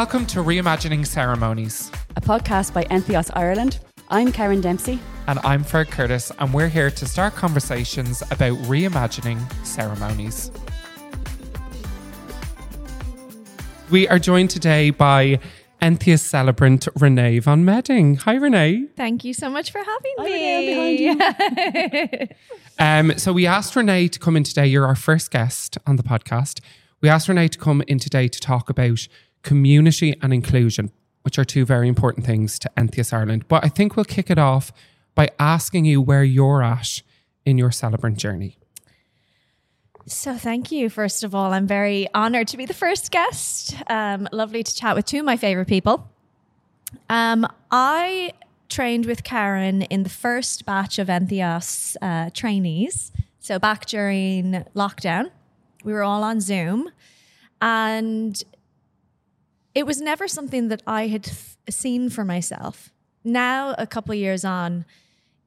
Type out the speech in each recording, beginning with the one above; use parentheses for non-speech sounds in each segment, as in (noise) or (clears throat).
Welcome to Reimagining Ceremonies. a podcast by Entheos Ireland. I'm Karen Dempsey. And I'm Feargh Curtis, and we're here to start conversations about reimagining ceremonies. We are joined today by Entheos celebrant Ranae von Meding. Hi, Ranae. Thank you so much for having Hi, me. Ranae, (laughs) Um, so we asked Ranae to come in today. You're our first guest on the podcast. We asked Ranae to come in today to talk about community and inclusion, which are two very important things to Entheos Ireland. But I think we'll kick it off by asking you where you're at in your celebrant journey. So, thank you. First of all, I'm very honored to be the first guest. Um, lovely to chat with two of my favorite people. Um, I trained with Karen in the first batch of Entheos uh, trainees. So, back during lockdown, we were all on Zoom. And it was never something that I had seen for myself. Now, a couple of years on,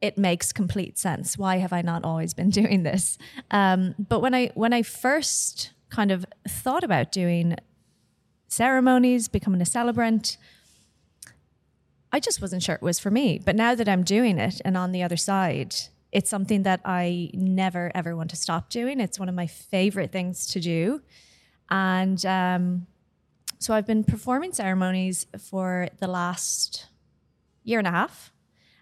it makes complete sense. Why have I not always been (laughs) doing this? Um, but when I when I first kind of thought about doing ceremonies, becoming a celebrant, I just wasn't sure it was for me. But now that I'm doing it and on the other side, it's something that I never ever want to stop doing. It's one of my favorite things to do, and um, so I've been performing ceremonies for the last year and a half.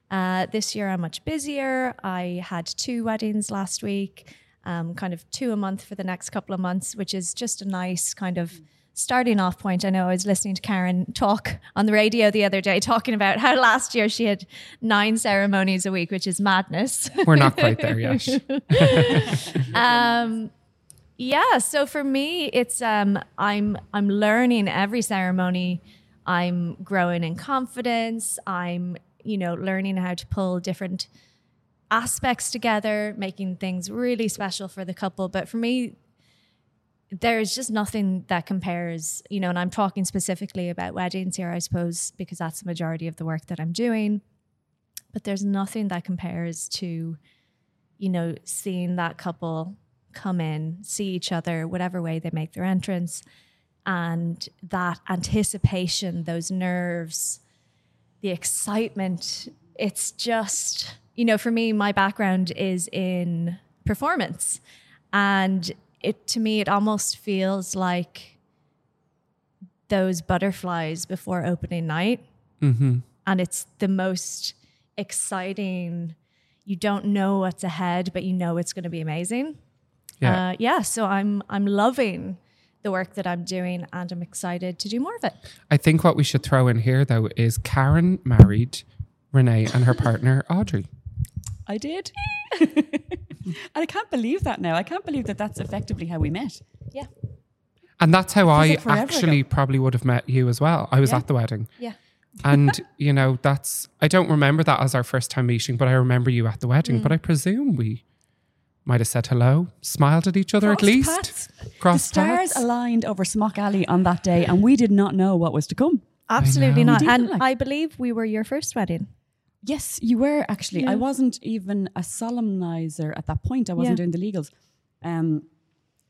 Uh, this year I'm much busier. I had two weddings last week, um, kind of two a month for the next couple of months, which is just a nice kind of starting off point. I know I was listening to Karen talk on the radio the other day, talking about how last year she had nine ceremonies a week, which is madness. We're not quite there yet. (laughs) um, yeah, so for me, it's um, I'm I'm learning every ceremony. I'm growing in confidence. I'm you know learning how to pull different aspects together, making things really special for the couple. But for me, there's just nothing that compares, you know, and I'm talking specifically about weddings here, I suppose, because that's the majority of the work that I'm doing. But there's nothing that compares to, you know, seeing that couple come in, see each other, whatever way they make their entrance, and that anticipation, those nerves, the excitement. It's just, you know, for me, my background is in performance. And it to me, it almost feels like those butterflies before opening night. hmm And it's the most exciting. You don't know what's ahead, but you know it's going to be amazing. Yeah. Uh, yeah. So I'm I'm loving the work that I'm doing, and I'm excited to do more of it. I think what we should throw in here, though, is Karen married Ranae and her partner, Audrey. I did. (laughs) and I can't believe that now. I can't believe that that's effectively how we met. Yeah. And that's how I like forever actually probably would have met you as well. I was Yeah. at the wedding. Yeah. And, (laughs) you know, that's, I don't remember that as our first time meeting, but I remember you at the wedding. Mm. But I presume we might have said hello, smiled at each other at Crossed least. paths. The Crossed stars paths. aligned over Smock Alley on that day, and we did not know what was to come. Absolutely not. And like- I believe we were your first wedding. Yes, you were actually. I wasn't even a solemnizer at that point. I wasn't Yeah. doing the legals. Um,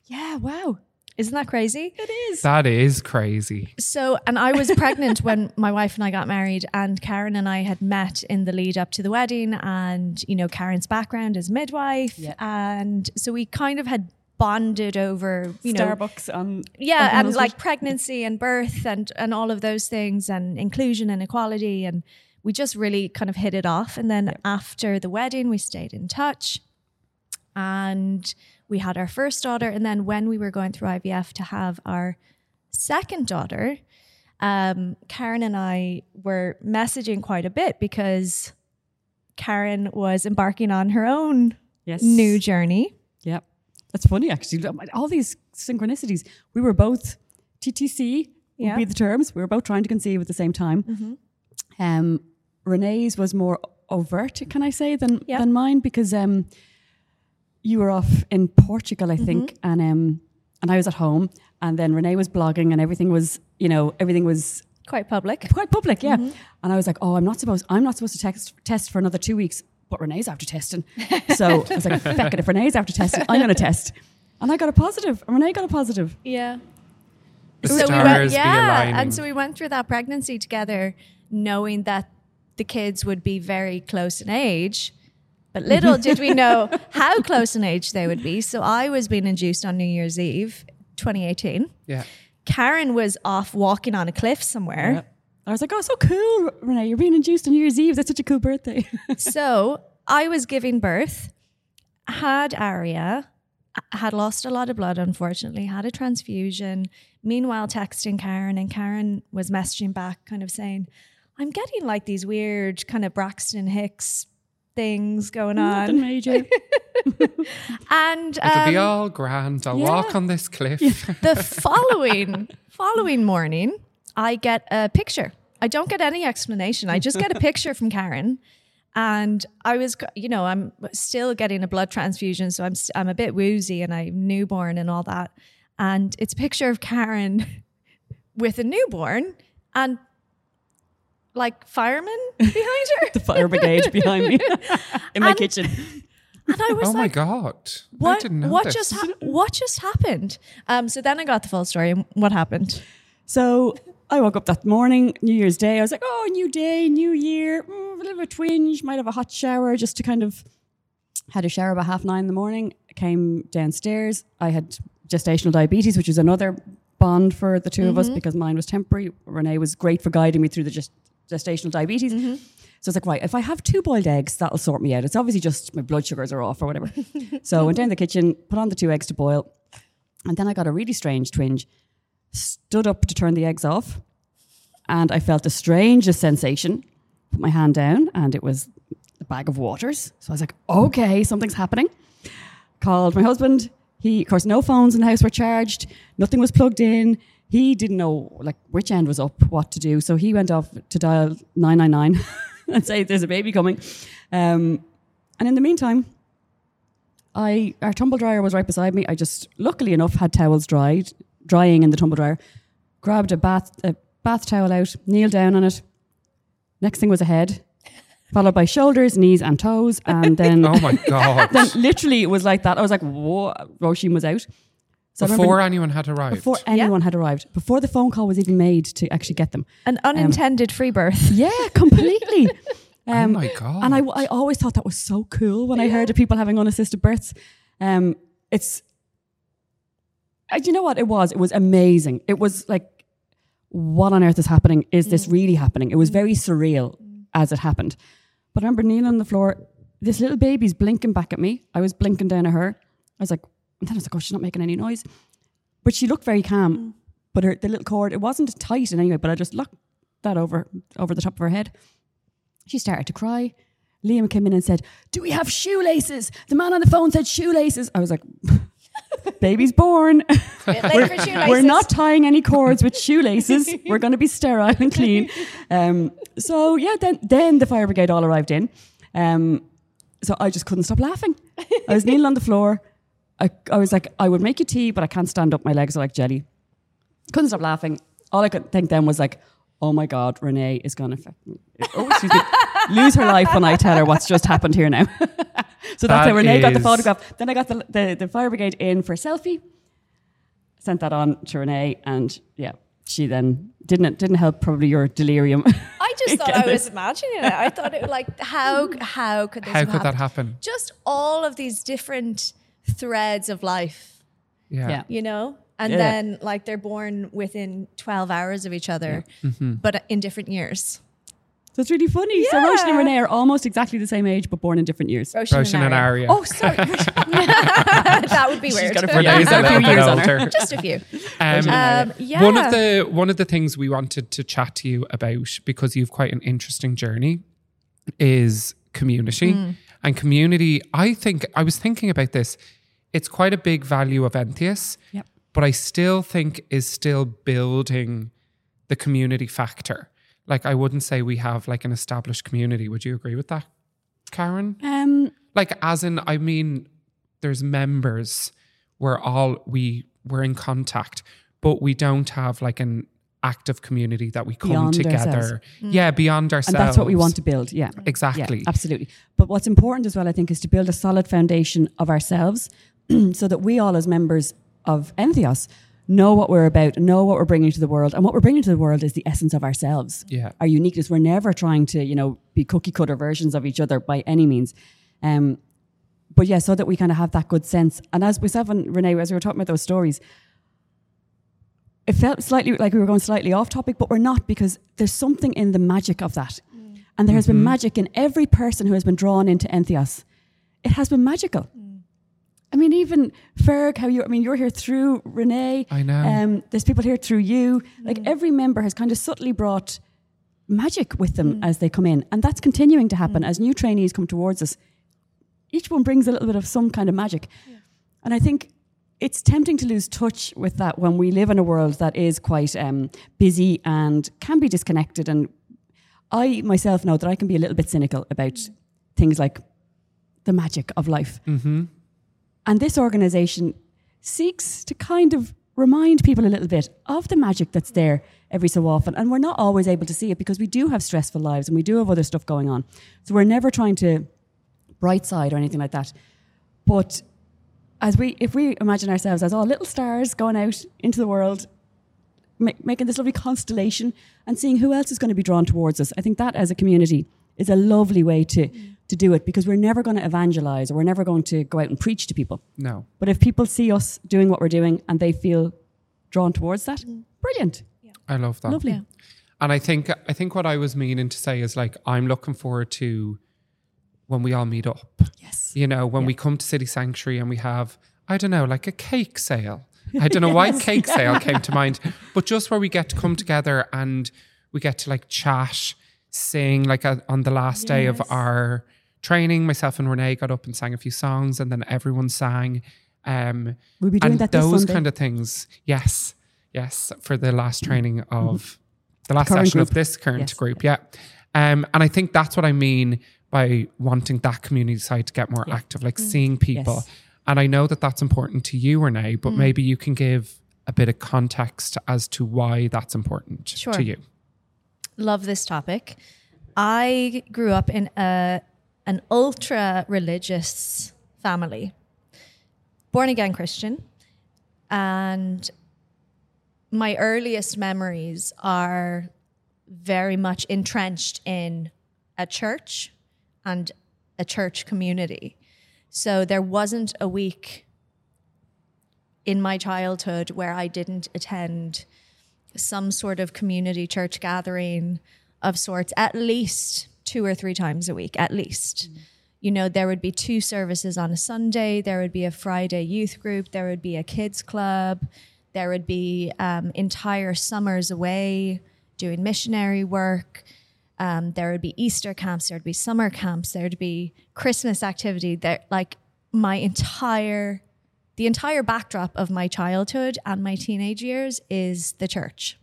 yeah, wow. Isn't that crazy? It is. That is crazy. So, and I was pregnant when (laughs) my wife and I got married, and Karen and I had met in the lead up to the wedding. And, you know, Karen's background is midwife. Yeah. And so we kind of had bonded over, you know, Starbucks on. yeah, on and like Street. pregnancy and birth and, and all of those things, and inclusion and equality. And we just really kind of hit it off. And then after the wedding, we stayed in touch. And we had our first daughter. And then when we were going through IVF to have our second daughter, um, Karen and I were messaging quite a bit because Karen was embarking on her own yes. new journey. Yep. That's funny, actually. All these synchronicities. We were both TTC, would Yeah. be the terms. We were both trying to conceive at the same time. Um, Ranae's was more overt, can I say, than, Yeah. than mine because um, you were off in Portugal, I think, and um, and I was at home. And then Ranae was blogging, and everything was, you know, everything was Quite public. quite public, yeah. And I was like, oh, I'm not supposed, I'm not supposed to text, test for another two weeks, but Ranae's after testing. (laughs) So I was like, feck it, if Ranae's after testing, I'm going to test. And I got a positive, and Ranae got a positive. Yeah. The so we went, yeah, aligning. and so we went through that pregnancy together, knowing that the kids would be very close in age. But little did we know (laughs) how close in age they would be. So I was being induced on New Year's Eve, 2018. yeah. Karen was off walking on a cliff somewhere. Yeah. I was like, oh, so cool, Ranae. You're being induced on New Year's Eve. That's such a cool birthday. (laughs) so I was giving birth, had Arya, had lost a lot of blood, unfortunately, had a transfusion. Meanwhile, texting Karen, and Karen was messaging back, kind of saying, I'm getting like these weird kind of Braxton Hicks things going Nothing on. major. (laughs) And It'll be um, all grand. I'll yeah. walk on this cliff. (laughs) the following following morning, I get a picture. I don't get any explanation. I just get a (laughs) picture from Karen, and I was, you know, I'm still getting a blood transfusion, so I'm s- I'm a bit woozy and I'm newborn and all that. And it's a picture of Karen with a newborn and like firemen (laughs) behind her. the fire brigade behind me (laughs) in my And- kitchen. And I was oh my like, god! I what, didn't know what this. just hap what just happened? Um, so then I got the full story. and What happened? So I woke up that morning, New Year's Day. I was like, oh, new day, new year. Mm, a little bit of a twinge, might have a hot shower just to kind of. Had a shower about half nine in the morning, came downstairs. I had gestational diabetes, which was another bond for the 2 of us because mine was temporary. Renee was great for guiding me through the gest- gestational diabetes. Mm-hmm. So it's like, right, if I have two boiled eggs, that'll sort me out. It's obviously just my blood sugars are off or whatever. (laughs) so I went down to the kitchen, put on the two eggs to boil, and then I got a really strange twinge stood up to turn the eggs off, and I felt the strangest sensation. Put my hand down, and it was a bag of waters. So I was like, okay, something's happening. Called my husband. He, of course, no phones in the house were charged. Nothing was plugged in. He didn't know like which end was up, what to do. So he went off to dial nine nine nine (laughs) and say there's a baby coming. Um, and in the meantime, I our tumble dryer was right beside me. I just luckily enough had towels dried, drying in the tumble dryer. Grabbed a bath a bath towel out, kneeled down on it. Next thing was a head, followed by shoulders, knees, and toes, and (laughs) then Oh my god! (laughs) then literally it was like that. I was like, "Whoa!" Roisin was out. So I remember Before anyone had arrived. before anyone had arrived, before the phone call was even made to actually get them. An unintended free birth. (laughs) Yeah, completely. (laughs) oh my god! And I, I always thought that was so cool when I heard of people having unassisted births. Um, it's, uh, you know what it was? It was amazing. It was like, what on earth is happening? Is this really happening? It was very surreal as it happened. But I remember kneeling on the floor, this little baby's blinking back at me. I was blinking down at her. I was like, and then I was like, oh, she's not making any noise. But she looked very calm. But her the little cord, it wasn't tight in any way, but I just locked that over over the top of her head. She started to cry. Liam came in and said, Do we have shoelaces? The man on the phone said shoelaces. I was like, (laughs) Baby's born. (laughs) Bit late for shoelaces. We're not tying any cords with shoelaces. We're going to be sterile and clean. (laughs) Um, so yeah, then then the fire brigade all arrived in. Um, so I just couldn't stop laughing. I was kneeling on the floor. I, I was like, I would make you tea, but I can't stand up. My legs are like jelly. Couldn't stop laughing. All I could think then was like, oh my God, Ranae is going to oh, (laughs) lose her life when I tell her what's just happened here now. (laughs) so that's That how Ranae got the photograph. Then I got the, the, the fire brigade in for a selfie sent that on to Ranae, and yeah, she then didn't didn't help probably your delirium. I (laughs) just thought I was imagining it. I thought it was like how how could this How have could that happen? Just all of these different threads of life, Yeah. yeah. you know, and Yeah. then like they're born within twelve hours of each other, Mm-hmm. but in different years. So it's really funny. So Roisin and Ranae are almost exactly the same age, but born in different years. Roisin, Roisin and Arya. Oh, sorry. (laughs) (laughs) that would be weird. got a few Ranae's (laughs) a little few bit years on her. older. Just a few. Um, Um, yeah. One of the one of the things we wanted to chat to you about because you've quite an interesting journey is community Hmm. And community. I think I was thinking about this. It's quite a big value of Entheos, Yep. but I still think is still building the community factor. Like I wouldn't say we have like an established community. Would you agree with that, Karen? Um, like as in i mean there's members we're all we we're in contact but we don't have like an active community that we come Beyond together ourselves. yeah beyond ourselves and that's what we want to build. Yeah. exactly Yeah, absolutely. But what's important as well, I think, is to build a solid foundation of ourselves (clears throat) so that we all, as members of Entheos, know what we're about, know what we're bringing to the world. And what we're bringing to the world is the essence of ourselves. Yeah. Our uniqueness. We're never trying to, you know, be cookie cutter versions of each other by any means. Um, but yeah, so that we kind of have that good sense. And as myself and Ranae, as we were talking about those stories, it felt slightly like we were going slightly off topic, but we're not because there's something in the magic of that. Mm. And there has been mm-hmm. magic in every person who has been drawn into Entheos. It has been magical. Mm. I mean, even Feargh, how you, I mean, you're here through Ranae. I know. Um, there's people here through you. Like mm. every member has kind of subtly brought magic with them as they come in. And that's continuing to happen as new trainees come towards us. Each one brings a little bit of some kind of magic. And I think it's tempting to lose touch with that when we live in a world that is quite um, busy and can be disconnected. And I myself know that I can be a little bit cynical about things like the magic of life. And this organization seeks to kind of remind people a little bit of the magic that's there every so often. And we're not always able to see it because we do have stressful lives and we do have other stuff going on. So we're never trying to bright side or anything like that. But as we, if we imagine ourselves as all little stars going out into the world, ma- making this lovely constellation and seeing who else is going to be drawn towards us, I think that as a community is a lovely way to, to do it because we're never going to evangelize or we're never going to go out and preach to people. No. But if people see us doing what we're doing and they feel drawn towards that, mm-hmm. brilliant, I love that. lovely. And I think I think what I was meaning to say is like I'm looking forward to when we all meet up. Yes. You know, when we come to City Sanctuary and we have, I don't know, like a cake sale. (laughs) I don't know why cake sale came to mind, but just where we get to come together and we get to like chat, sing. Like uh, on the last day of our training, myself and Ranae got up and sang a few songs, and then everyone sang. Um, We'll be doing and that those kind of things. Yes, yes, for the last training of the last Mm-hmm. Current session of this current Yes. group. Yeah, um, and I think that's what I mean by wanting that community side to get more active, like seeing people. Mm. Yes. And I know that that's important to you, Ranae, Mm. but maybe you can give a bit of context as to why that's important Sure. to you. love this topic. I grew up in a an ultra religious family, born again Christian, and my earliest memories are very much entrenched in a church and a church community. So there wasn't a week in my childhood where I didn't attend some sort of community church gathering of sorts at least two or three times a week, at least. You know, there would be two services on a Sunday, there would be a Friday youth group, there would be a kids club, there would be um, entire summers away doing missionary work. Um, there would be Easter camps, there would be summer camps, there would be Christmas activity. There, like my entire the entire backdrop of my childhood and my teenage years is the church.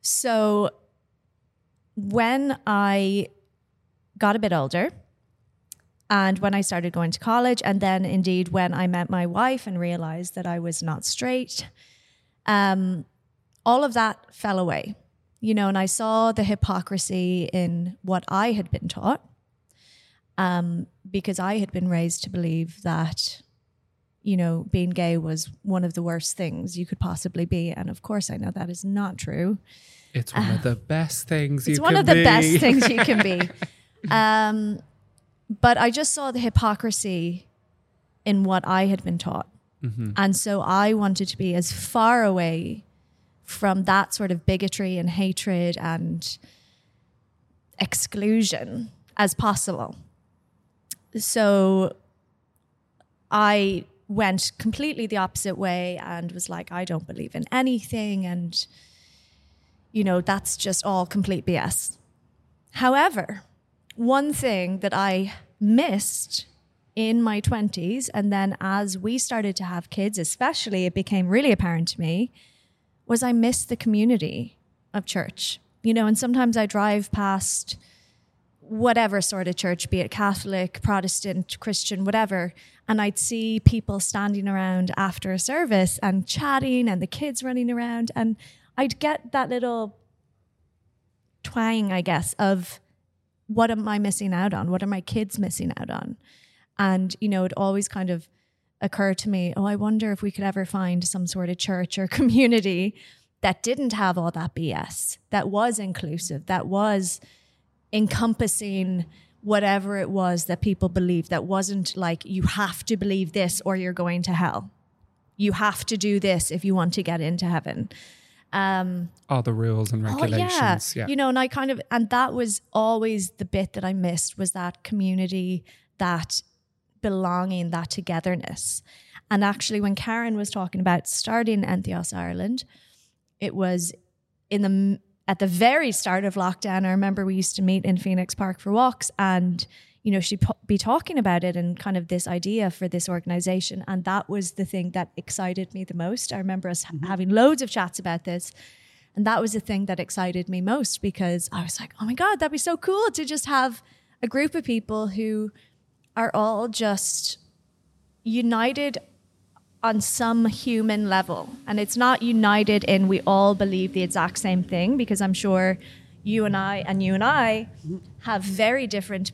So when I got a bit older, and when I started going to college, and then indeed when I met my wife and realized that I was not straight, um, all of that fell away. You know, and I saw the hypocrisy in what I had been taught um, because I had been raised to believe that, you know, being gay was one of the worst things you could possibly be. And of course, I know that is not true. It's one of the best things It's one of the be. best things you can be. (laughs) Um, but I just saw the hypocrisy in what I had been taught. And so I wanted to be as far away from that sort of bigotry and hatred and exclusion as possible. So I went completely the opposite way and was like, I don't believe in anything. And, you know, that's just all complete BS. However, one thing that I missed in my 20s, and then as we started to have kids, especially, it became really apparent to me, was I missed the community of church. You know, and sometimes I drive past whatever sort of church, be it Catholic, Protestant, Christian, whatever, and I'd see people standing around after a service and chatting and the kids running around, and I'd get that little twang, I guess, of what am I missing out on? What are my kids missing out on? And, you know, it always kind of occur to me oh, I wonder if we could ever find some sort of church or (laughs) community that didn't have all that BS, that was inclusive, that was encompassing whatever it was that people believed, that wasn't like you have to believe this or you're going to hell. You have to do this if you want to get into heaven. Um, All the rules and regulations. Oh, yeah. You know, and I kind of, and that was always the bit that I missed was that community, that belonging, that togetherness. And actually, when Karen was talking about starting Entheos Ireland, it was in the at the very start of lockdown. I remember we used to meet in Phoenix Park for walks, and you know she'd be talking about it and kind of this idea for this organization, and that was the thing that excited me the most. I remember us ha- mm-hmm. having loads of chats about this. And that was the thing that excited me most because I was like, oh my God, that'd be so cool to just have a group of people who are all just united on some human level. And it's not united in we all believe the exact same thing, because I'm sure you and I and you and I have very different,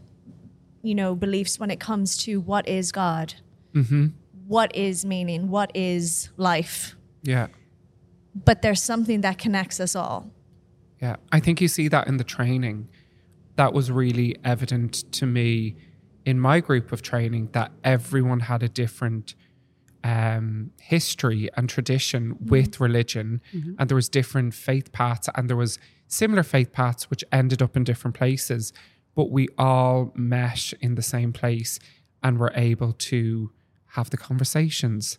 you know, beliefs when it comes to what is God, mm-hmm. what is meaning, what is life. yeah. But there's something that connects us all. Yeah, I think you see that in the training. That was really evident to me in my group of training that everyone had a different um, history and tradition mm-hmm. with religion, mm-hmm. and there was different faith paths, and there was similar faith paths which ended up in different places, but we all met in the same place and were able to have the conversations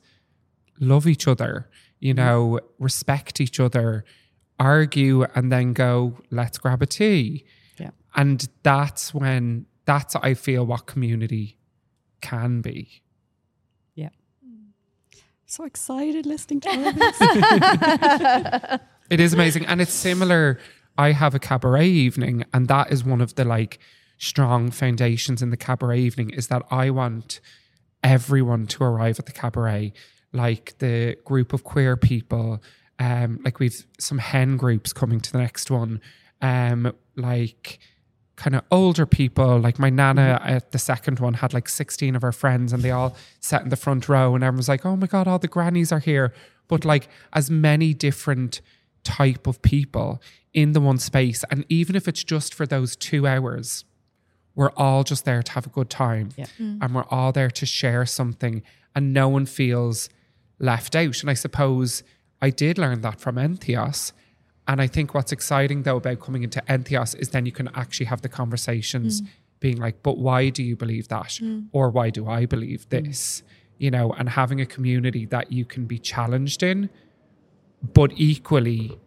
love each other, you mm-hmm. know, respect each other, argue, and then go, let's grab a tea. Yeah. And that's when, that's, I feel, what community can be. Yeah. So excited listening to all (laughs) this. It is amazing. And it's similar. I have a cabaret evening, and that is one of the like strong foundations in the cabaret evening is that I want everyone to arrive at the cabaret, like the group of queer people. Um, like we've some hen groups coming to the next one. Um, like kind of older people. Like my nana mm-hmm. at the second one had like 16 of her friends and they all sat in the front row and everyone was like, oh my God, all the grannies are here. But like as many different type of people in the one space. And even if it's just for those two hours, we're all just there to have a good time. Yeah. Mm. And we're all there to share something and no one feels left out. And I suppose I did learn that from Entheos. And I think what's exciting though about coming into Entheos is then you can actually have the conversations mm. being like, but why do you believe that? Mm. Or why do I believe mm. this? You know, and having a community that you can be challenged in, but equally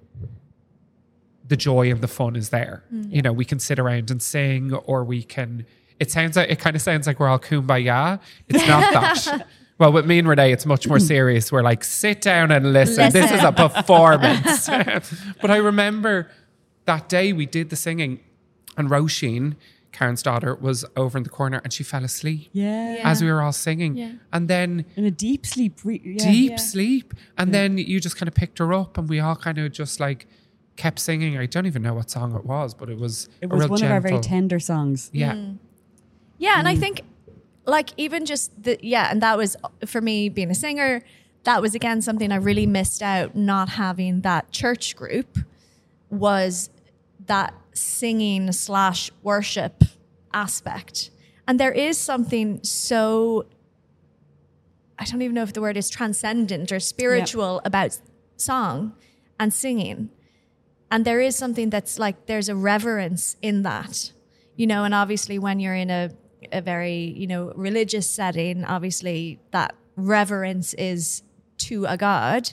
the joy and the fun is there. You know, we can sit around and sing or we can it sounds like it kind of sounds like we're all kumbaya. It's not that. (laughs) Well, with me and Ranae, it's much more serious. We're like, sit down and listen. This is a performance. (laughs) (laughs) but I remember that day we did the singing, and Roisin, Karen's daughter, was over in the corner and she fell asleep yeah. as we were all singing. Yeah. And then In a deep sleep. Re- yeah. deep Yeah. sleep. And then you just kind of picked her up and we all kind of just like kept singing. I don't even know what song it was, but it was It was one of our very tender songs. Yeah. Mm. Yeah, and I mm. think like even just the yeah, and that was for me being a singer, that was again something I really missed out not having that church group was that singing slash worship aspect. And there is something so I don't even know if the word is transcendent or spiritual about song and singing. And there is something that's like there's a reverence in that. You know, and obviously when you're in a a very, you know, religious setting, obviously that reverence is to a god,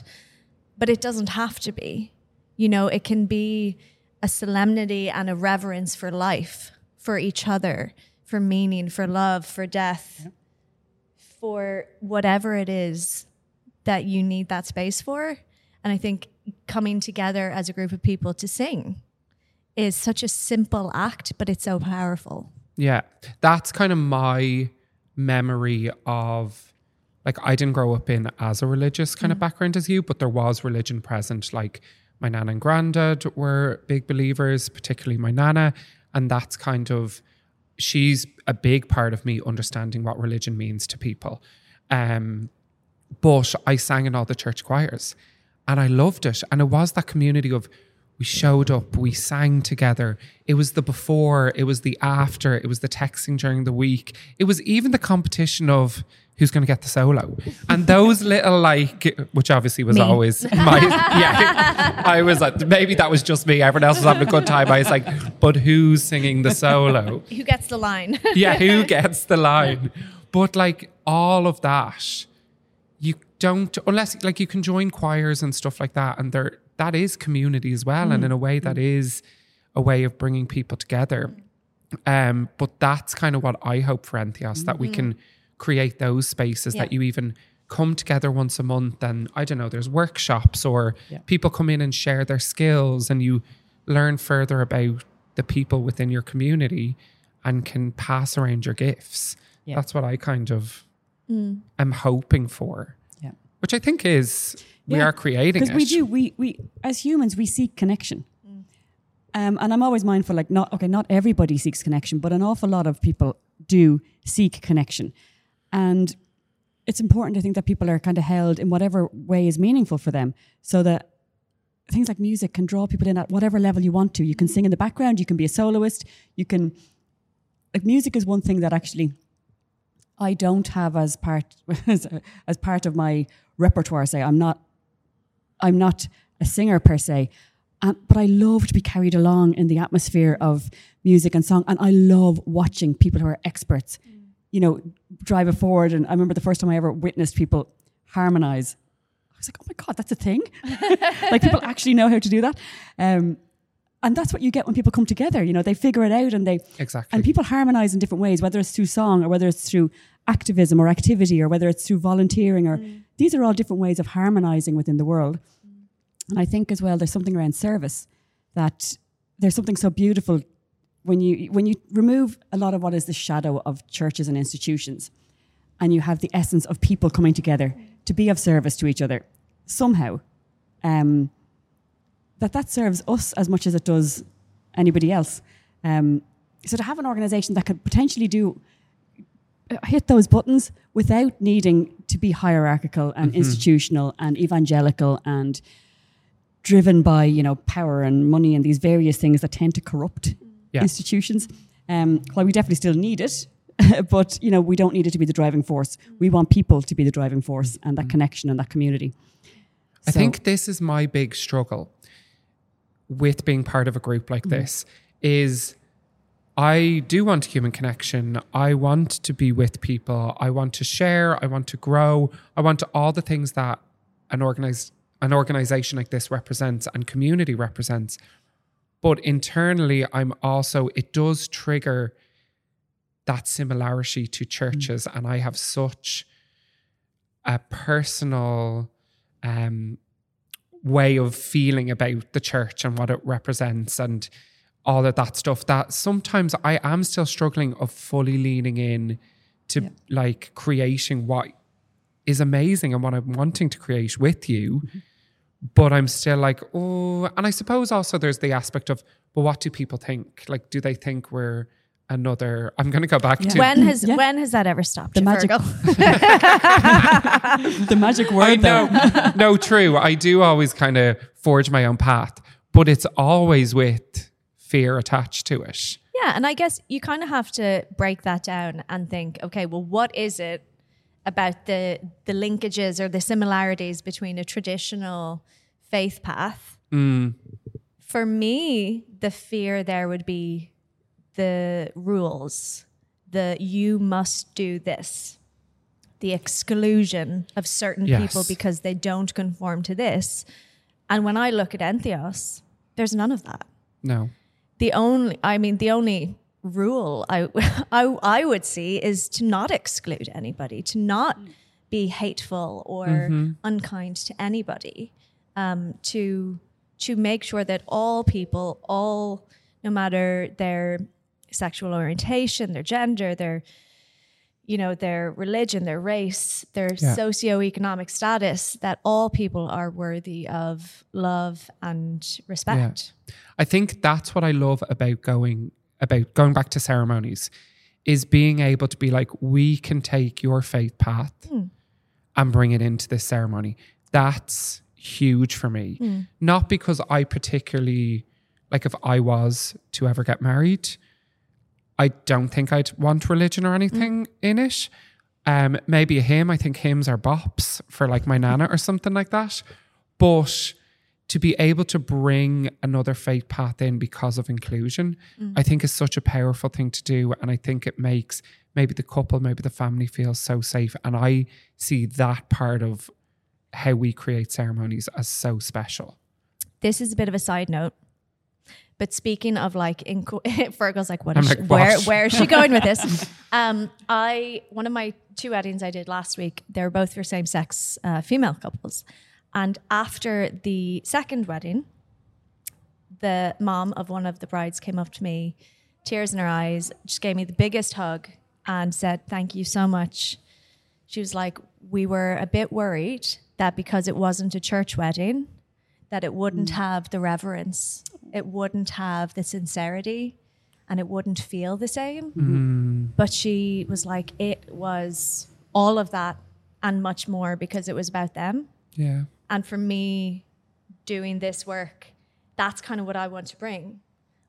but it doesn't have to be. You know, it can be a solemnity and a reverence for life, for each other, for meaning, for love, for death, for whatever it is that you need that space for. And I think coming together as a group of people to sing is such a simple act, but it's so powerful. Yeah. That's kind of my memory of like I didn't grow up in as a religious kind of background as you, but there was religion present. Like my nana and granddad were big believers, particularly my nana. And that's kind of she's a big part of me understanding what religion means to people. Um, but I sang in all the church choirs and I loved it. And it was that community of we showed up, we sang together. It was the before, it was the after, it was the texting during the week. It was even the competition of who's going to get the solo. And those (laughs) little like, which obviously was Me. always my, yeah, I was like, maybe that was just me. Everyone else was having a good time. I was like, but who's singing the solo? (laughs) Who gets the line? (laughs) yeah, who gets the line? But like all of that, you don't unless like you can join choirs and stuff like that, and there that is community as well, and mm. in a way that mm. is a way of bringing people together. Um, but that's kind of what I hope for Entheos that we can mm. create those spaces that you even come together once a month and I don't know, there's workshops or Yeah. people come in and share their skills and you learn further about the people within your community and can pass around your gifts. Yeah. That's what I kind of am hoping for. Yeah. Which I think is we Yeah, are creating because we do we we as humans we seek connection. Um, and i'm always mindful like not okay not everybody seeks connection but an awful lot of people do seek connection. And it's important to think that people are kind of held in whatever way is meaningful for them so that things like music can draw people in at whatever level you want to. You can sing in the background you can be a soloist you can like music is one thing that actually I don't have as part (laughs) as, as part of my repertoire. Say. I'm not I'm not a singer per se, um, but I love to be carried along in the atmosphere of music and song, and I love watching people who are experts, you know, drive it forward. And I remember the first time I ever witnessed people harmonize. I was like, oh my god, that's a thing! (laughs) like people actually know how to do that. Um, and that's what you get when people come together. You know, they figure it out and they Exactly. and people harmonize in different ways, whether it's through song or whether it's through activism or activity or whether it's through volunteering or these are all different ways of harmonizing within the world. And I think as well there's something around service that there's something so beautiful when you when you remove a lot of what is the shadow of churches and institutions and you have the essence of people coming together to be of service to each other somehow um, that that serves us as much as it does anybody else. Um, so to have an organization that could potentially do hit those buttons without needing to be hierarchical and mm-hmm. institutional and evangelical and driven by you know power and money and these various things that tend to corrupt Yeah. institutions. Um, well, we definitely still need it, (laughs) but you know we don't need it to be the driving force. We want people to be the driving force and that mm. connection and that community. I So- think this is my big struggle with being part of a group like mm. this is I do want human connection. I want to be with people. I want to share. I want to grow. I want to, all the things that an organized an organization like this represents and community represents. But internally, I'm also it does trigger that similarity to churches, and I have such a personal um, way of feeling about the church and what it represents and all of that stuff that sometimes I am still struggling of fully leaning in to like creating what is amazing and what I'm wanting to create with you. Mm-hmm. But I'm still like, oh, and I suppose also there's the aspect of, well, what do people think? Like, do they think we're another? I'm going to go back to when has Yeah. when has that ever stopped? The you, magic- (laughs) the magic word. I know. no, true. I do always kind of forge my own path, but it's always with fear attached to it. Yeah, and I guess you kind of have to break that down and think, okay, well, what is it about the the linkages or the similarities between a traditional faith path? Mm. For me, the fear there would be the rules, the you must do this, the exclusion of certain Yes. people because they don't conform to this. And when I look at Entheos, there's none of that No. The only i mean the only rule I, (laughs) I i would see is to not exclude anybody to not be hateful or unkind to anybody um, to to make sure that all people all no matter their sexual orientation their gender their you know their religion their race their Yeah. socioeconomic status that all people are worthy of love and respect I think that's what I love about going about going back to ceremonies is being able to be like we can take your faith path hmm. and bring it into this ceremony. That's huge for me. Hmm. Not because I particularly like if I was to ever get married, I don't think I'd want religion or anything in it. Um, maybe a hymn. I think hymns are bops for like my nana or something like that. But to be able to bring another faith path in because of inclusion, I think is such a powerful thing to do. And I think it makes maybe the couple, maybe the family feel so safe. And I see that part of how we create ceremonies as so special. This is a bit of a side note. But speaking of like, in, Virgo's (laughs) like, what like, she, where, where is she going with this? (laughs) Um, I one of my two weddings I did last week. They were both for same sex uh, female couples, and after the second wedding, the mom of one of the brides came up to me, tears in her eyes, just gave me the biggest hug and said, "Thank you so much." She was like, "We were a bit worried that because it wasn't a church wedding." That it wouldn't mm. have the reverence, it wouldn't have the sincerity, and it wouldn't feel the same. Mm-hmm. Mm. But she was like, it was all of that and much more because it was about them. Yeah. And for me, doing this work, that's kind of what I want to bring.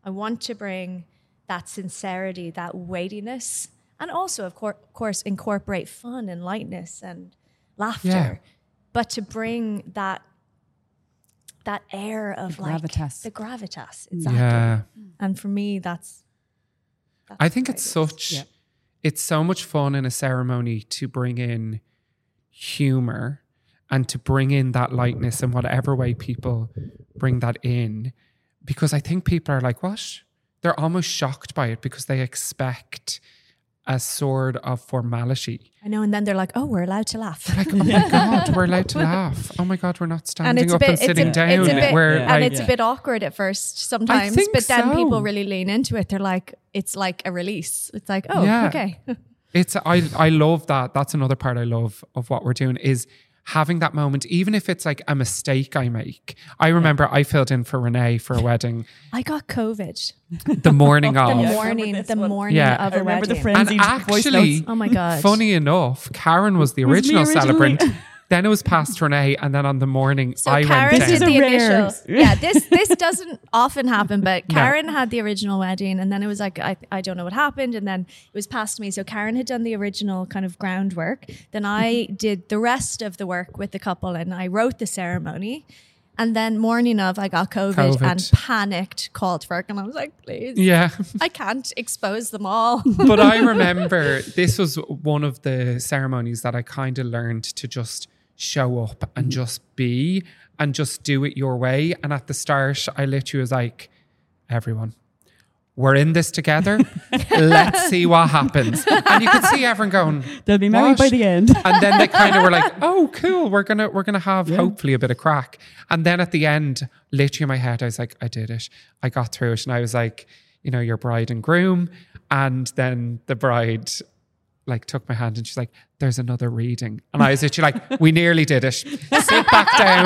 I want to bring that sincerity, that weightiness, and also, of cour- course, incorporate fun and lightness and laughter. Yeah. But to bring that that air of The like gravitas. the gravitas, mm. exactly. Yeah. And for me, that's. that's I think it's it is. such Yeah. it's so much fun in a ceremony to bring in humor and to bring in that lightness in whatever way people bring that in because I think people are like what they're almost shocked by it because they expect a sort of formality I know, and then they're like, "Oh, we're allowed to laugh." like oh my (laughs) god we're allowed to laugh oh my god we're not standing it's a up bit, and sitting a, down it's bit, we're and like it's a bit awkward at first sometimes, but then so. people really lean into it. They're like, it's like a release. It's like, oh, Yeah. okay, (laughs) it's I I love that. That's another part I love of what we're doing is having that moment, even if it's like a mistake I make. I remember I filled in for Ranae for a (laughs) wedding I got COVID the morning (laughs) of. The morning, the one. morning Yeah. of I a remember the wedding. friend- And Frenzied voice actually, notes. Oh my god! funny enough, Karen was the Was me original originally. celebrant. (laughs) then it was past Ranae, and then on the morning So I Karen went did down. This is the a rare- initial. (laughs) Yeah, this this doesn't often happen, but No. Karen had the original wedding, and then it was like I, I don't know what happened, and then it was passed to me. So Karen had done the original kind of groundwork. Then I mm-hmm. did the rest of the work with the couple, and I wrote the ceremony. And then morning of, I got COVID, COVID. and panicked, called Feargh, and I was like, please, Yeah. I can't expose them all. (laughs) but I (laughs) remember this was one of the ceremonies that I kind of learned to just show up and mm-hmm. just be and just do it your way. And at the start, I literally was like, everyone, we're in this together. (laughs) Let's see what happens. And you could see everyone going, They'll be married "What?" by the end. (laughs) and then they kind of were like, (laughs) "Oh, cool. We're gonna we're gonna have hopefully a bit of crack." And then at the end, literally in my head, I was like, "I did it. I got through it." And I was like, "You know, your bride and groom." And then the bride like took my hand and she's like, "There's another reading." And I was literally like, "We nearly did it. Sit back down."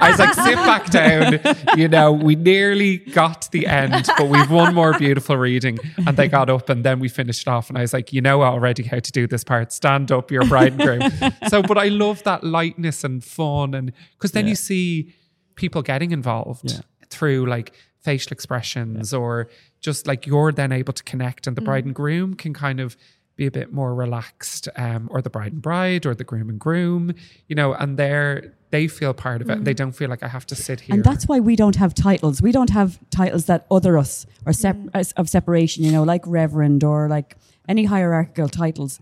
I was like, "Sit back down." You know, we nearly got to the end, but we've one more beautiful reading. And they got up and then we finished off. And I was like, "You know already how to do this part. Stand up, your bride and groom." so, but I love that lightness and fun, and because then you see people getting involved Yeah. through like facial expressions or just like you're then able to connect and the mm. bride and groom can kind of be a bit more relaxed um, or the bride and bride or the groom and groom you know and they're they feel part of it they don't feel like i have to sit here And that's why we don't have titles. We don't have titles that other us or sep- as- of separation, you know, like reverend or like any hierarchical titles,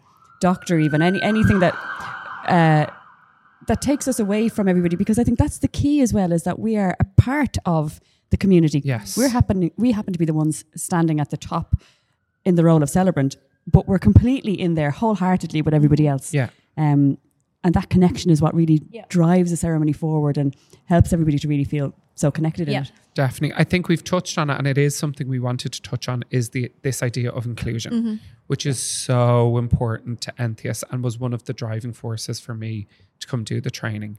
doctor, even any anything that uh, that takes us away from everybody. Because I think that's the key as well is that we are a part of the community. Yes. we're happen we happen to be the ones standing at the top in the role of celebrant, but we're completely in there wholeheartedly with everybody else. yeah Um, and that connection is what really Yeah. drives the ceremony forward and helps everybody to really feel so connected in it. Definitely. I think we've touched on it and it is something we wanted to touch on is the this idea of inclusion, which is so important to Entheos and was one of the driving forces for me to come do the training.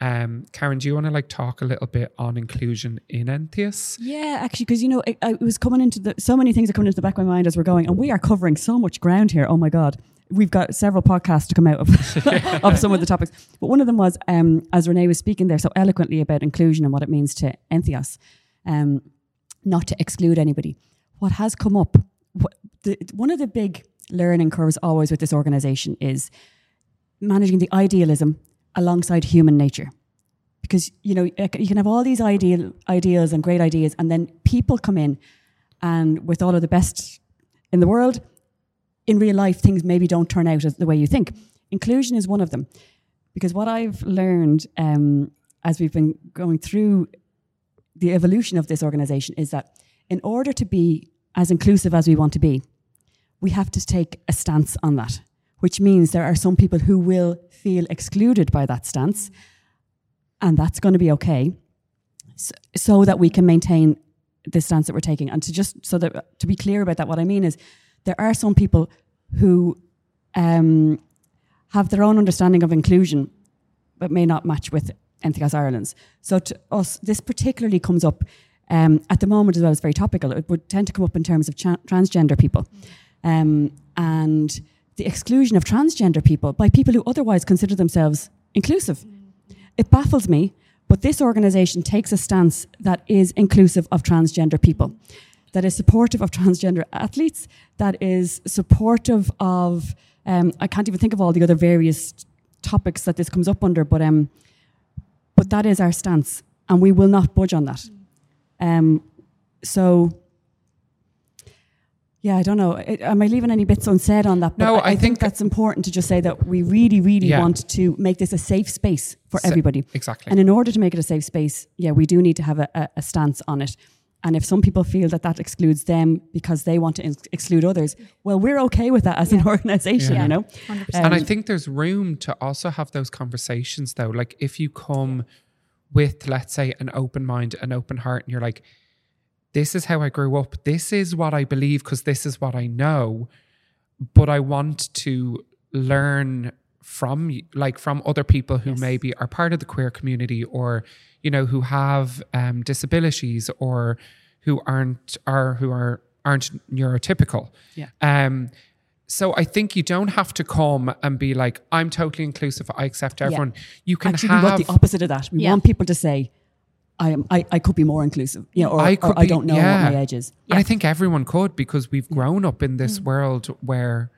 Um, Karen, do you want to like talk a little bit on inclusion in Entheos? Yeah, actually, because you know, it, it was coming into the so many things are coming into the back of my mind as we're going, and we are covering so much ground here. Oh my god! we've got several podcasts to come out of, (laughs) of some of the topics. But one of them was, um, as Ranae was speaking there so eloquently about inclusion and what it means to entheos, um, not to exclude anybody. What has come up, what, the, one of the big learning curves always with this organization is managing the idealism alongside human nature. Because, you know, you can have all these ideal ideals and great ideas, and then people come in and with all of the best in the world, in real life, things maybe don't turn out the way you think. Inclusion is one of them. Because what I've learned um, as we've been going through the evolution of this organization is that in order to be as inclusive as we want to be, we have to take a stance on that, which means there are some people who will feel excluded by that stance, and that's going to be okay, so, so that we can maintain the stance that we're taking. And to just so that to be clear about that, what I mean is there are some people who um, have their own understanding of inclusion, but may not match with Entheos Ireland's. So to us, this particularly comes up um, at the moment as well. It's very topical. It would tend to come up in terms of transgender people, um, and the exclusion of transgender people by people who otherwise consider themselves inclusive. It baffles me but this organisation takes a stance that is inclusive of transgender people, that is supportive of transgender athletes, that is supportive of, um, I can't even think of all the other various topics that this comes up under, but, um, but that is our stance, and we will not budge on that. Um, so yeah, I don't know. Am I leaving any bits unsaid on that? But no, I, I think, think, that's important to just say that we really, really yeah. want to make this a safe space for Sa- everybody. Exactly. And in order to make it a safe space, yeah, we do need to have a, a, a stance on it. And if some people feel that that excludes them because they want to exclude others, well, we're okay with that as yeah. an organization, yeah. you know? Um, and I think there's room to also have those conversations, though. Like if you come with, let's say, an open mind, an open heart, and you're like, this is how I grew up. This is what I believe because this is what I know. But I want to learn from like from other people who yes. maybe are part of the queer community or you know who have um, disabilities or who aren't are who are aren't neurotypical. Yeah. Um, so I think you don't have to come and be like, I'm totally inclusive. I accept everyone. Yeah. You can Actually, have we want the opposite of that. We yeah. want people to say, I am I, I could be more inclusive, you know, or I, or I don't know yeah. what my edge is. Yeah. And I think everyone could because we've grown up in this mm. world where,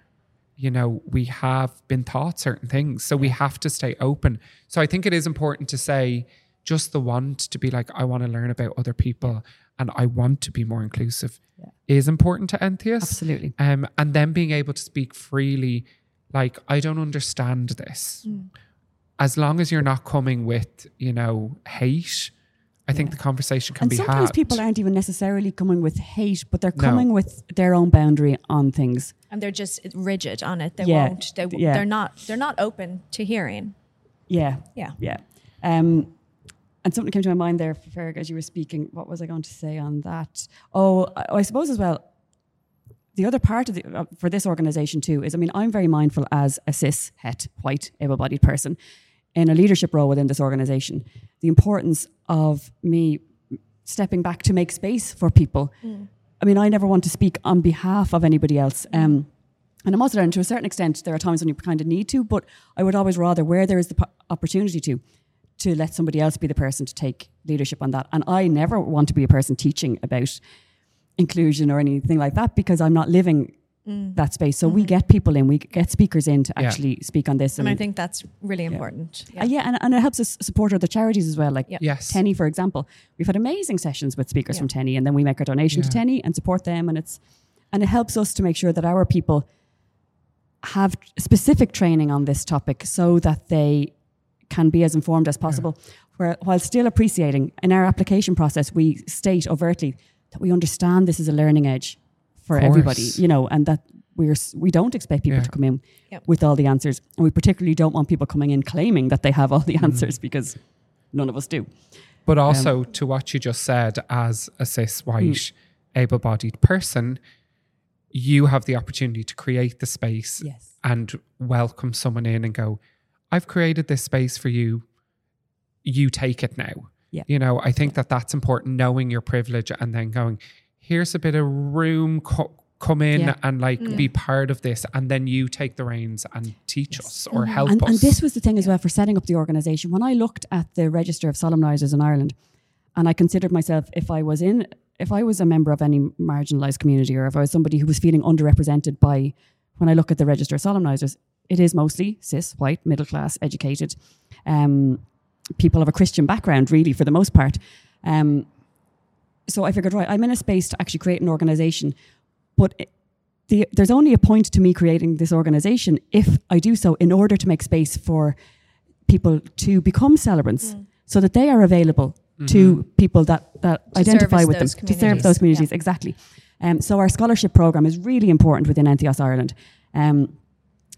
you know, we have been taught certain things. So we have to stay open. So I think it is important to say just the want to be like, I want to learn about other people and I want to be more inclusive yeah. is important to Entheos. Absolutely. Um, and then being able to speak freely, like, I don't understand this. Mm. As long as you're not coming with, you know, hate I think the conversation can and be sometimes people aren't even necessarily coming with hate, but they're coming no. with their own boundary on things, and they're just rigid on it. They yeah. won't. They, yeah. They're not. They're not open to hearing. Yeah. Yeah. Yeah. Um, and something came to my mind there, Feargh, as you were speaking. What was I going to say on that? Oh, I, I suppose as well. The other part of the, uh, for this organisation too is, I mean, I'm very mindful as a cis, het, white, able-bodied person in a leadership role within this organization, the importance of me stepping back to make space for people. Mm. I mean, I never want to speak on behalf of anybody else. Um, and I'm also, and to a certain extent, there are times when you kind of need to, but I would always rather, where there is the po- opportunity to, to let somebody else be the person to take leadership on that. And I never want to be a person teaching about inclusion or anything like that because I'm not living mm. that space. So mm-hmm. we get people in, we get speakers in to yeah. actually speak on this. And, and, I think that's really important. Yeah, uh, yeah and, and it helps us support other charities as well. Like yes. TENI, for example. We've had amazing sessions with speakers yeah. from TENI, and then we make our donation to TENI and support them. And it's and it helps us to make sure that our people have specific training on this topic so that they can be as informed as possible. Where, while still appreciating in our application process, we state overtly that we understand this is a learning edge for everybody, you know, and that we're we don't expect people yeah. to come in yep. with all the answers, and we particularly don't want people coming in claiming that they have all the mm. answers because none of us do. But also um, to what you just said, as a cis white mm. able-bodied person, you have the opportunity to create the space yes. and welcome someone in and go, "I've created this space for you. You take it now." Yeah. You know, I think that that's important, knowing your privilege and then going, here's a bit of room, co- come in Yeah. and like be part of this and then you take the reins and teach us or help and, us. and this was the thing as well for setting up the organization. When I looked at the register of solemnizers in Ireland, and I considered myself if I was in, if I was a member of any marginalized community, or if I was somebody who was feeling underrepresented by, when I look at the register of solemnizers, it is mostly cis, white, middle class, educated, um, people of a Christian background, really for the most part. Um, so I figured, right, I'm in a space to actually create an organization, but it, the, there's only a point to me creating this organization if I do so in order to make space for people to become celebrants so that they are available to people that, that To identify with them, those to serve those communities. Exactly. Um, so our scholarship program is really important within Entheos Ireland. Um,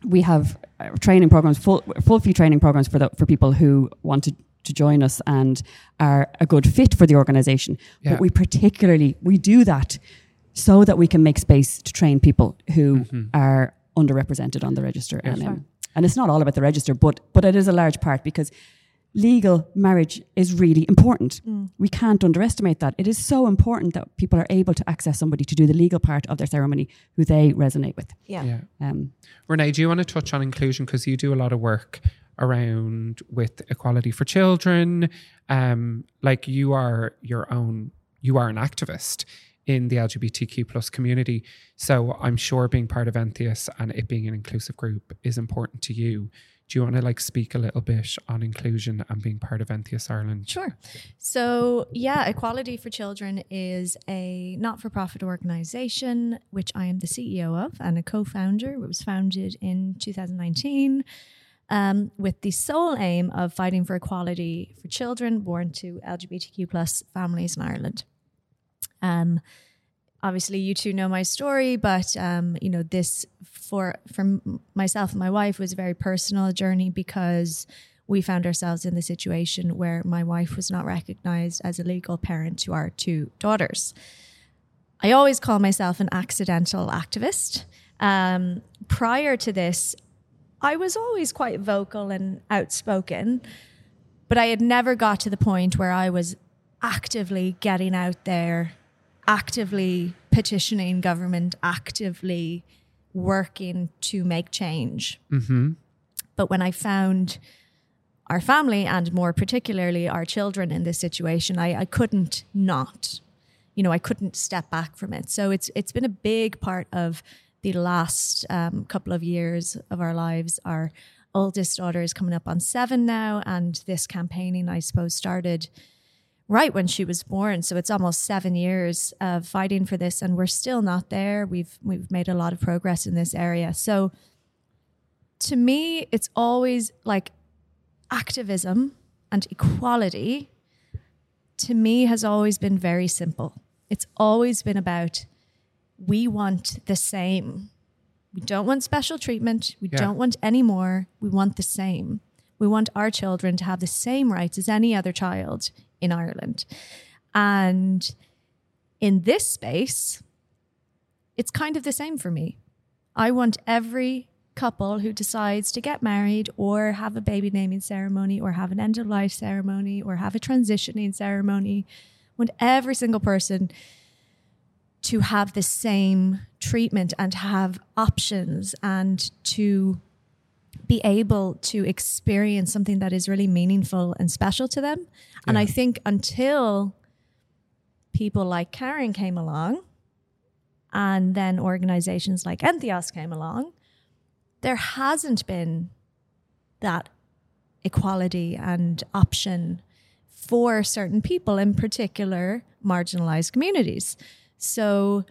we have uh, training programs, full full fee training programs for the, for people who want to, to join us and are a good fit for the organisation. Yeah. But we particularly we do that so that we can make space to train people who are underrepresented on the register. And, um, and it's not all about the register, but but it is a large part because legal marriage is really important. We can't underestimate that. It is so important that people are able to access somebody to do the legal part of their ceremony who they resonate with. Yeah. yeah. Um, Ranae, do you want to touch on inclusion because you do a lot of work around with equality for children? Um, like you are your own, you are an activist in the LGBTQ plus community. So I'm sure being part of Entheos and it being an inclusive group is important to you. Do you want to like speak a little bit on inclusion and being part of Entheos Ireland? Sure. So, yeah, Equality for Children is a not for profit organization, which I am the CEO of and a co founder. It was founded in 2019 um, with the sole aim of fighting for equality for children born to LGBTQ plus families in Ireland. Um, obviously you two know my story but um, you know this for for myself and my wife was a very personal journey because we found ourselves in the situation where my wife was not recognized as a legal parent to our two daughters i always call myself an accidental activist um, prior to this i was always quite vocal and outspoken but i had never got to the point where i was actively getting out there actively petitioning government, actively working to make change. Mm-hmm. But when I found our family and more particularly our children in this situation, I, I couldn't not. You know, I couldn't step back from it. So it's it's been a big part of the last um, couple of years of our lives. Our oldest daughter is coming up on seven now, and this campaigning, I suppose, started right when she was born. So it's almost seven years of fighting for this, and we're still not there. We've we've made a lot of progress in this area. So to me, it's always like activism and equality. To me, has always been very simple. It's always been about we want the same. We don't want special treatment. We Yeah. don't want any more. We want the same. We want our children to have the same rights as any other child in Ireland. And in this space, it's kind of the same for me. I want every couple who decides to get married or have a baby naming ceremony or have an end of life ceremony or have a transitioning ceremony, want every single person to have the same treatment and have options and to be able to experience something that is really meaningful and special to them. And I think until people like Karen came along and then organizations like Entheos came along, there hasn't been that equality and option for certain people, in particular marginalized communities. So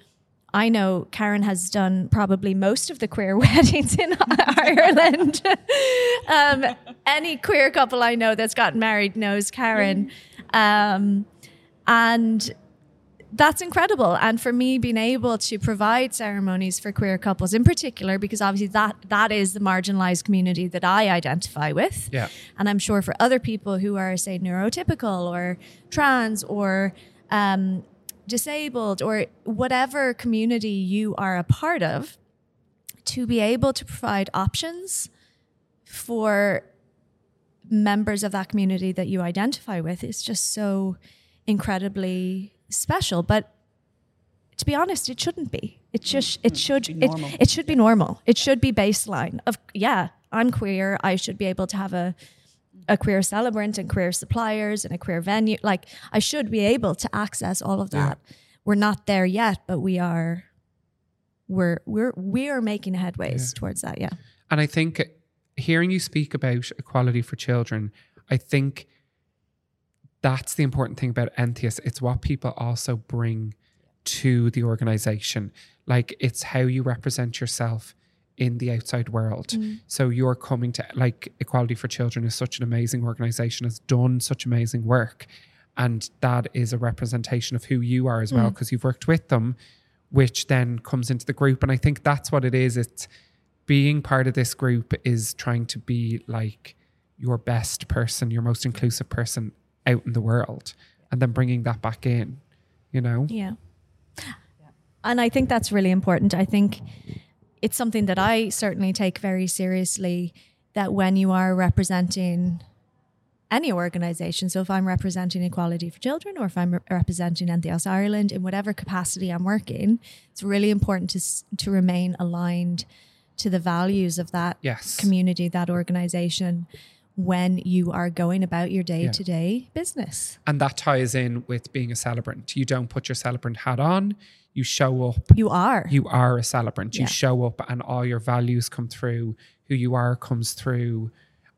I know Karen has done probably most of the queer (laughs) weddings in Ireland. (laughs) um, any queer couple I know that's gotten married knows Karen. Um, and that's incredible. And for me, being able to provide ceremonies for queer couples in particular, because obviously that that is the marginalized community that I identify with. Yeah. And I'm sure for other people who are, say, neurotypical or trans or um, disabled or whatever community you are a part of, to be able to provide options for members of that community that you identify with is just so incredibly special. But to be honest, it shouldn't be. It mm, just mm. it should be it, it should be normal. It should be baseline of yeah, I'm queer. I should be able to have a a queer celebrant and queer suppliers and a queer venue. Like I should be able to access all of that. We're not there yet, but we are we're we're we are making headways towards that, yeah. And I think hearing you speak about equality for children, I think that's the important thing about Entheos. It's what people also bring to the organization. Like it's how you represent yourself in the outside world. Mm. So you're coming to like Equality for Children is such an amazing organization, has done such amazing work. And that is a representation of who you are as well, mm. because you've worked with them, which then comes into the group. And I think that's what it is. It's being part of this group is trying to be like your best person, your most inclusive person out in the world, and then bringing that back in, you know? Yeah. And I think that's really important. I think it's something that I certainly take very seriously that when you are representing any organization, so if I'm representing Equality for Children or if I'm re- representing Entheos Ireland in whatever capacity I'm working, it's really important to, to remain aligned to the values of that Yes. community, that organization when you are going about your day to day business. And that ties in with being a celebrant. You don't put your celebrant hat on, you show up. You are. You are a celebrant. You show up, and all your values come through. Who you are comes through.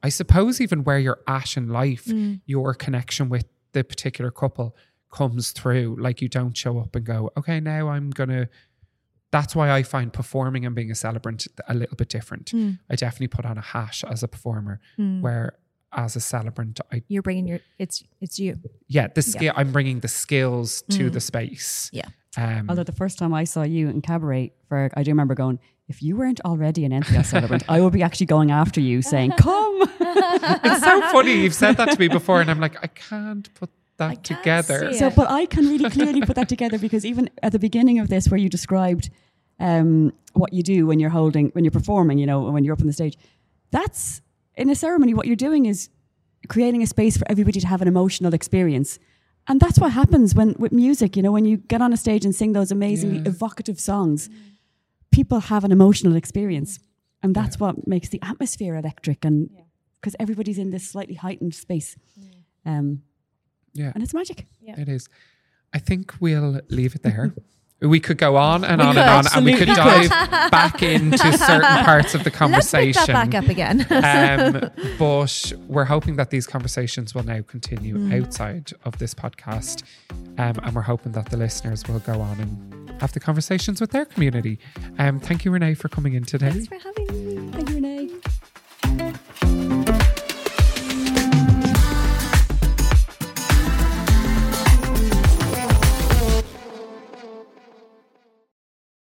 I suppose even where you're at in life, Mm. your connection with the particular couple comes through. Like you don't show up and go, okay, now I'm gonna. That's why I find performing and being a celebrant a little bit different. Mm. I definitely put on a hash as a performer, where as a celebrant, I You're bringing your, it's, it's you. yeah, the skill. I'm bringing the skills to Mm. the space. Yeah. Um, Although the first time I saw you in cabaret, for I do remember going, if you weren't already an Entheos (laughs) celebrant, I would be actually going after you, saying, "Come." (laughs) it's so funny. You've said that to me before, and I'm like, I can't put that can't together. So, but I can really (laughs) clearly put that together because even at the beginning of this, where you described um, what you do when you're holding, when you're performing, you know, when you're up on the stage, that's in a ceremony. What you're doing is creating a space for everybody to have an emotional experience. And that's what happens when with music, you know, when you get on a stage and sing those amazingly Yeah. evocative songs, people have an emotional experience. And that's what makes the atmosphere electric and because everybody's in this slightly heightened space. Um, Yeah, and it's magic. it is. I think we'll leave it there. (laughs) We could go on and We on and on, and we could dive back into (laughs) certain parts of the conversation. Let's pick that back up again. (laughs) um, but we're hoping that these conversations will now continue Mm. outside of this podcast. Um, and we're hoping that the listeners will go on and have the conversations with their community. Um, thank you, Ranae, for coming in today. Thanks for having me.